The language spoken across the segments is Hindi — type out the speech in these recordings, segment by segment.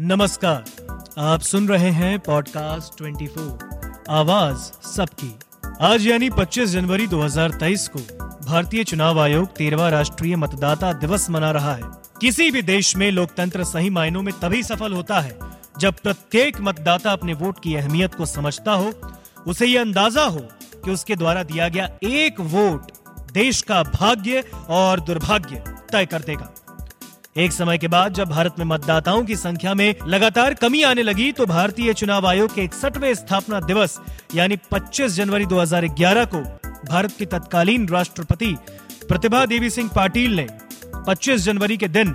नमस्कार, आप सुन रहे हैं पॉडकास्ट 24 आवाज़ सबकी। आज यानी 25 जनवरी 2023 को भारतीय चुनाव आयोग तेरवा राष्ट्रीय मतदाता दिवस मना रहा है। किसी भी देश में लोकतंत्र सही मायनों में तभी सफल होता है जब प्रत्येक मतदाता अपने वोट की अहमियत को समझता हो, उसे ये अंदाज़ा हो कि उसके द्वारा दिया गया एक वोट देश का भाग्य और दुर्भाग्य तय कर देगा। एक समय के बाद जब भारत में मतदाताओं की संख्या में लगातार कमी आने लगी तो भारतीय चुनाव आयोग के इकसठवे स्थापना दिवस, यानी 25 जनवरी 2011 को भारत की तत्कालीन राष्ट्रपति प्रतिभा देवी सिंह पाटिल ने 25 जनवरी के दिन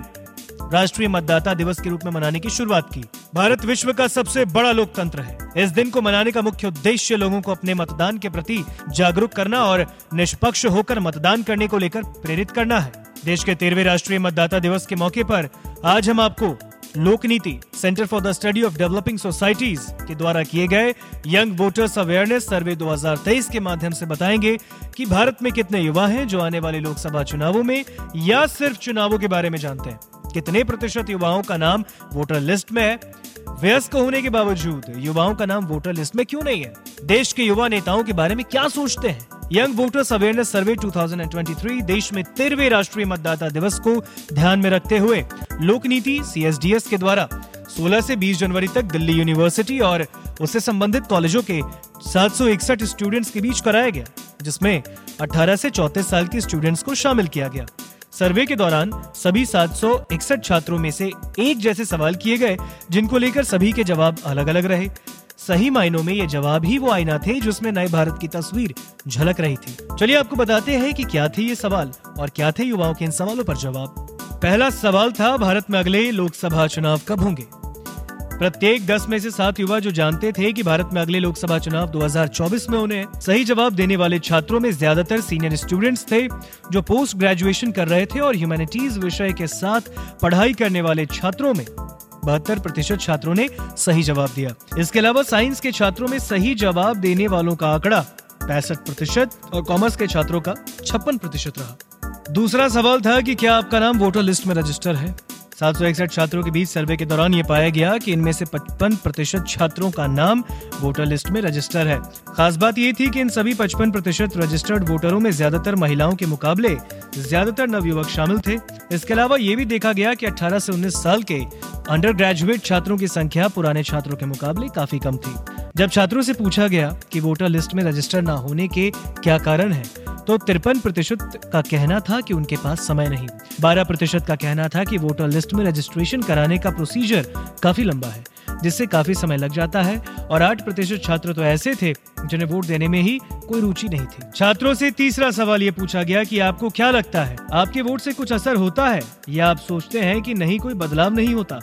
राष्ट्रीय मतदाता दिवस के रूप में मनाने की शुरुआत की। भारत विश्व का सबसे बड़ा लोकतंत्र है। इस दिन को मनाने का मुख्य उद्देश्य लोगों को अपने मतदान के प्रति जागरूक करना और निष्पक्ष होकर मतदान करने को लेकर प्रेरित करना है। देश के तेरहवे राष्ट्रीय मतदाता दिवस के मौके पर आज हम आपको Lok Niti centre for the study of developing societies के द्वारा किए गए यंग वोटर्स अवेयरनेस सर्वे 2023 के माध्यम से बताएँगे कि भारत में कितने युवा हैं जो आने वाले लोकसभा चुनावों में या सिर्फ़ चुनावों के बारे में जानते हैं। कितने प्रतिशत युवाओं का नाम वोटर लिस्ट में है? व्यस्क होने के बावजूद, युवाओं का नाम वोटर लिस्ट में क्यों नहीं है? देश के युवा नेताओं के बारे में क्या सोचते हैं? यंग वोटर्स अवेयरनेस सर्वे 2023 देश में तेरहवे राष्ट्रीय मतदाता दिवस को ध्यान में रखते हुए लोक नीति सीएसडीएस के द्वारा 16 से 20 जनवरी तक दिल्ली यूनिवर्सिटी और उससे संबंधित कॉलेजों के सात सौ इकसठ स्टूडेंट्स के बीच कराया गया, जिसमें 18 से 34 साल के स्टूडेंट्स को शामिल किया गया। सर्वे के दौरान सभी सात सौ इकसठ छात्रों में से एक जैसे सवाल किए गए, जिनको लेकर सभी के जवाब अलग अलग रहे। सही मायनों में ये जवाब ही वो आईना थे जिसमें नए भारत की तस्वीर झलक रही थी। चलिए आपको बताते हैं कि क्या थे ये सवाल और क्या थे युवाओं के इन सवालों पर जवाब। पहला सवाल था, भारत में अगले लोकसभा चुनाव कब होंगे? प्रत्येक दस में से सात युवा जो जानते थे कि भारत में अगले लोकसभा चुनाव 2024 में होने सही जवाब देने वाले छात्रों में ज़्यादातर सीनियर स्टूडेंट्स थे, जो पोस्ट ग्रेजुएशन कर रहे थे और ह्यूमैनिटीज विषय के साथ पढ़ाई करने वाले छात्रों में। बहत्तर प्रतिशत छात्रों ने सही जवाब दिया। इसके अलावा साइंस के छात्रों में सही जवाब देने वालों का आंकड़ा पैंसठ प्रतिशत और कॉमर्स के छात्रों का छप्पन प्रतिशत रहा। दूसरा सवाल था कि क्या आपका नाम वोटर लिस्ट में रजिस्टर है? सात सौ इकसठ छात्रों के बीच सर्वे के दौरान ये पाया गया कि इनमें से पचपन प्रतिशत छात्रों का नाम वोटर लिस्ट में रजिस्टर है। खास बात ये थी कि इन सभी पचपन प्रतिशत रजिस्टर्ड वोटरों में ज़्यादातर महिलाओं के मुकाबले ज़्यादातर नवयुवक शामिल थे। इसके अलावा ये भी देखा गया कि 18 से 19 साल के अंडर ग्रेजुएट छात्रों की संख्या पुराने छात्रों के मुकाबले काफ़ी कम थी। जब छात्रों से पूछा गया कि वोटर लिस्ट में रजिस्टर न होने के क्या कारण है तो तिरपन प्रतिशत का कहना था कि उनके पास समय नहीं। बारह प्रतिशत का कहना था कि वोटर लिस्ट में रजिस्ट्रेशन कराने का प्रोसीजर काफ़ी लंबा है, जिससे काफ़ी समय लग जाता है और आठ प्रतिशत छात्र तो ऐसे थे जिन्हें वोट देने में ही कोई रुचि नहीं थी। छात्रों से तीसरा सवाल ये पूछा गया कि आपको क्या लगता है? आपके वोट से कुछ असर होता है? या आप सोचते हैं कि नहीं, कोई बदलाव नहीं होता?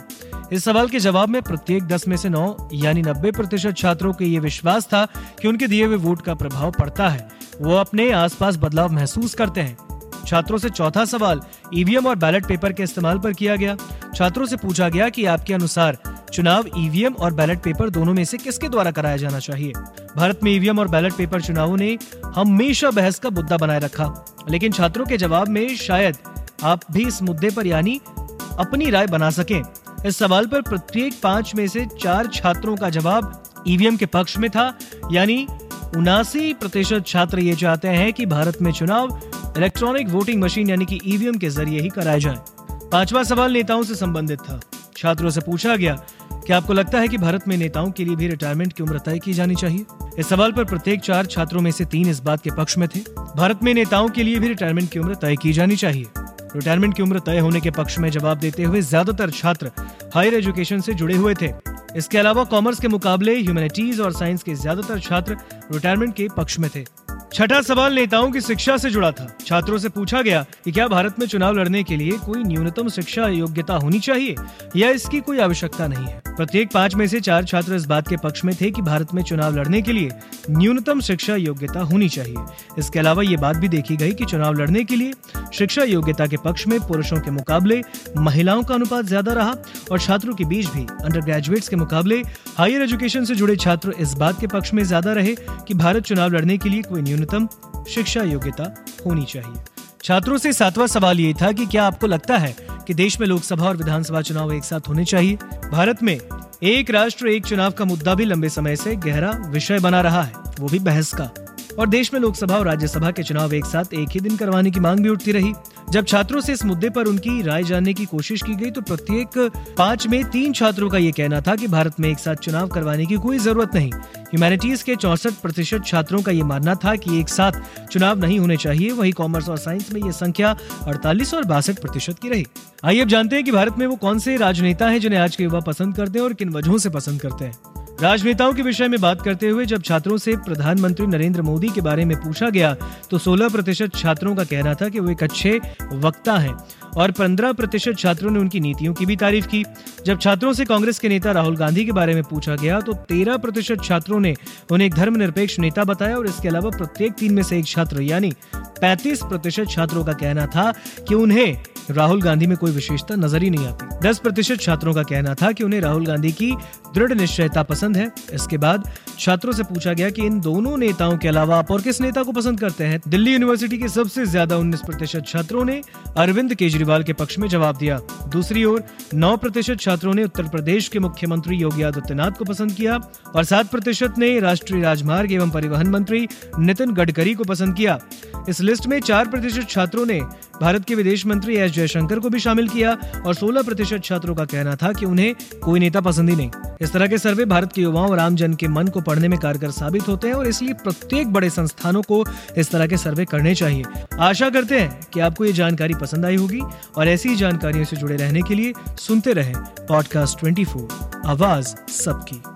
इस सवाल के जवाब में प्रत्येक दस में से नौ, यानी नब्बे प्रतिशत छात्रों के ये विश्वास था कि उनके दिए हुए वोट का प्रभाव पड़ता है। वो अपने आसपास बदलाव महसूस करते हैं। छात्रों से चौथा सवाल, ईवीएम और बैलेट पेपर के इस्तेमाल पर किया गया। छात्रों से पूछा गया कि आपके अनुसार चुनाव ईवीएम और बैलेट पेपर दोनों में से किसके द्वारा कराया जाना चाहिए? भारत में ईवीएम और बैलेट पेपर चुनावों ने हमेशा बहस का मुद्दा बनाए रखा। लेकिन छात्रों के जवाब में शायद आप भी इस मुद्दे पर यानी अपनी राय बना सकें। इस सवाल पर प्रत्येक पाँच में से चार छात्रों का जवाब ईवीएम के पक्ष में था, यानी उनासी प्रतिशत छात्र ये चाहते हैं कि भारत में चुनाव इलेक्ट्रॉनिक वोटिंग मशीन यानी कि ईवीएम के ज़रिए ही कराए जाए। पांचवा सवाल नेताओं से संबंधित था। छात्रों से पूछा गया, क्या आपको लगता है कि भारत में नेताओं के लिए भी रिटायरमेंट की उम्र तय की जानी चाहिए? इस सवाल पर प्रत्येक चार छात्रों में से तीन इस बात के पक्ष में थे। भारत में नेताओं के लिए भी रिटायरमेंट की उम्र तय की जानी चाहिए। रिटायरमेंट की उम्र तय होने के पक्ष में जवाब देते हुए ज़्यादातर छात्र हायर एजुकेशन से जुड़े हुए थे। इसके अलावा कॉमर्स के मुकाबले ह्यूमैनिटीज और साइंस के ज़्यादातर छात्र रिटायरमेंट के पक्ष में थे। छठा सवाल नेताओं की शिक्षा से जुड़ा था। छात्रों से पूछा गया कि क्या भारत में चुनाव लड़ने के लिए कोई न्यूनतम शिक्षा योग्यता होनी चाहिए या इसकी कोई आवश्यकता नहीं है। प्रत्येक पाँच में से चार छात्र इस बात के पक्ष में थे कि भारत में चुनाव लड़ने के लिए न्यूनतम शिक्षा योग्यता होनी चाहिए। इसके अलावा ये बात भी देखी गई कि चुनाव लड़ने के लिए शिक्षा योग्यता के पक्ष में पुरुषों के मुकाबले महिलाओं का अनुपात ज़्यादा रहा और छात्रों के बीच भी अंडर ग्रेजुएट्स के मुकाबले हायर एजुकेशन से जुड़े छात्र इस बात के पक्ष में ज़्यादा रहे कि भारत चुनाव लड़ने के लिए कोई न्यूनतम शिक्षा योग्यता होनी चाहिए। छात्रों से सातवां सवाल ये था कि क्या आपको लगता है कि देश में लोकसभा और विधानसभा चुनाव एक साथ होने चाहिए। भारत में एक राष्ट्र, एक चुनाव का मुद्दा भी लंबे समय से गहरा विषय बना रहा है, वो भी बहस का। और देश में लोकसभा और राज्यसभा के चुनाव एक साथ एक ही दिन करवाने की मांग भी उठती रही। जब छात्रों से इस मुद्दे पर उनकी राय जानने की कोशिश की गई तो प्रत्येक पाँच में तीन छात्रों का ये कहना था कि भारत में एक साथ चुनाव करवाने की कोई ज़रूरत नहीं। ह्यूमैनिटीज के चौसठ प्रतिशत छात्रों का ये मानना था कि एक साथ चुनाव नहीं होने चाहिए, वही कॉमर्स और साइंस में ये संख्या अड़तालीस और बासठ प्रतिशत की रही। आइए अब जानते हैं कि भारत में वो कौन से राजनेता हैं जिन्हें आज के युवा पसंद करते हैं और किन वजहों से पसंद करते हैं। राजनेताओं के विषय में बात करते हुए जब छात्रों से प्रधानमंत्री नरेंद्र मोदी के बारे में पूछा गया तो 16 प्रतिशत छात्रों का कहना था कि वो एक अच्छे वक्ता हैं और 15 प्रतिशत छात्रों ने उनकी नीतियों की भी तारीफ़ की। जब छात्रों से कांग्रेस के नेता राहुल गांधी के बारे में पूछा गया तो 13 प्रतिशत छात्रों ने उन्हें एक धर्मनिरपेक्ष नेता बताया और इसके अलावा प्रत्येक तीन में से एक छात्र, यानी 35 प्रतिशत छात्रों का कहना था कि उन्हें राहुल गांधी में कोई विशेषता नज़र ही नहीं आती। दस प्रतिशत छात्रों का कहना था कि उन्हें राहुल गांधी की दृढ़ निश्चयता पसंद है। इसके बाद छात्रों से पूछा गया कि इन दोनों नेताओं के अलावा आप और किस नेता को पसंद करते हैं? दिल्ली यूनिवर्सिटी के सबसे ज़्यादा उन्नीस प्रतिशत छात्रों ने अरविंद केजरीवाल के पक्ष में जवाब दिया। दूसरी ओर, नौ प्रतिशत छात्रों ने उत्तर प्रदेश के मुख्यमंत्री योगी आदित्यनाथ को पसंद किया और सात प्रतिशत ने राष्ट्रीय राजमार्ग एवं परिवहन मंत्री नितिन गडकरी को पसंद किया। इस लिस्ट में चार प्रतिशत छात्रों ने भारत के विदेश मंत्री एस जयशंकर को भी शामिल किया और 16 प्रतिशत छात्रों का कहना था कि उन्हें कोई नेता पसंद ही नहीं। इस तरह के सर्वे भारत के युवाओं और आम जन के मन को पढ़ने में कारगर साबित होते हैं और इसलिए प्रत्येक बड़े संस्थानों को इस तरह के सर्वे करने चाहिए। आशा करते हैं कि आपको ये जानकारी पसंद आई होगी और ऐसी जानकारियों से जुड़े रहने के लिए सुनते रहें पॉडकास्ट ट्वेंटी आवाज़ सबकी।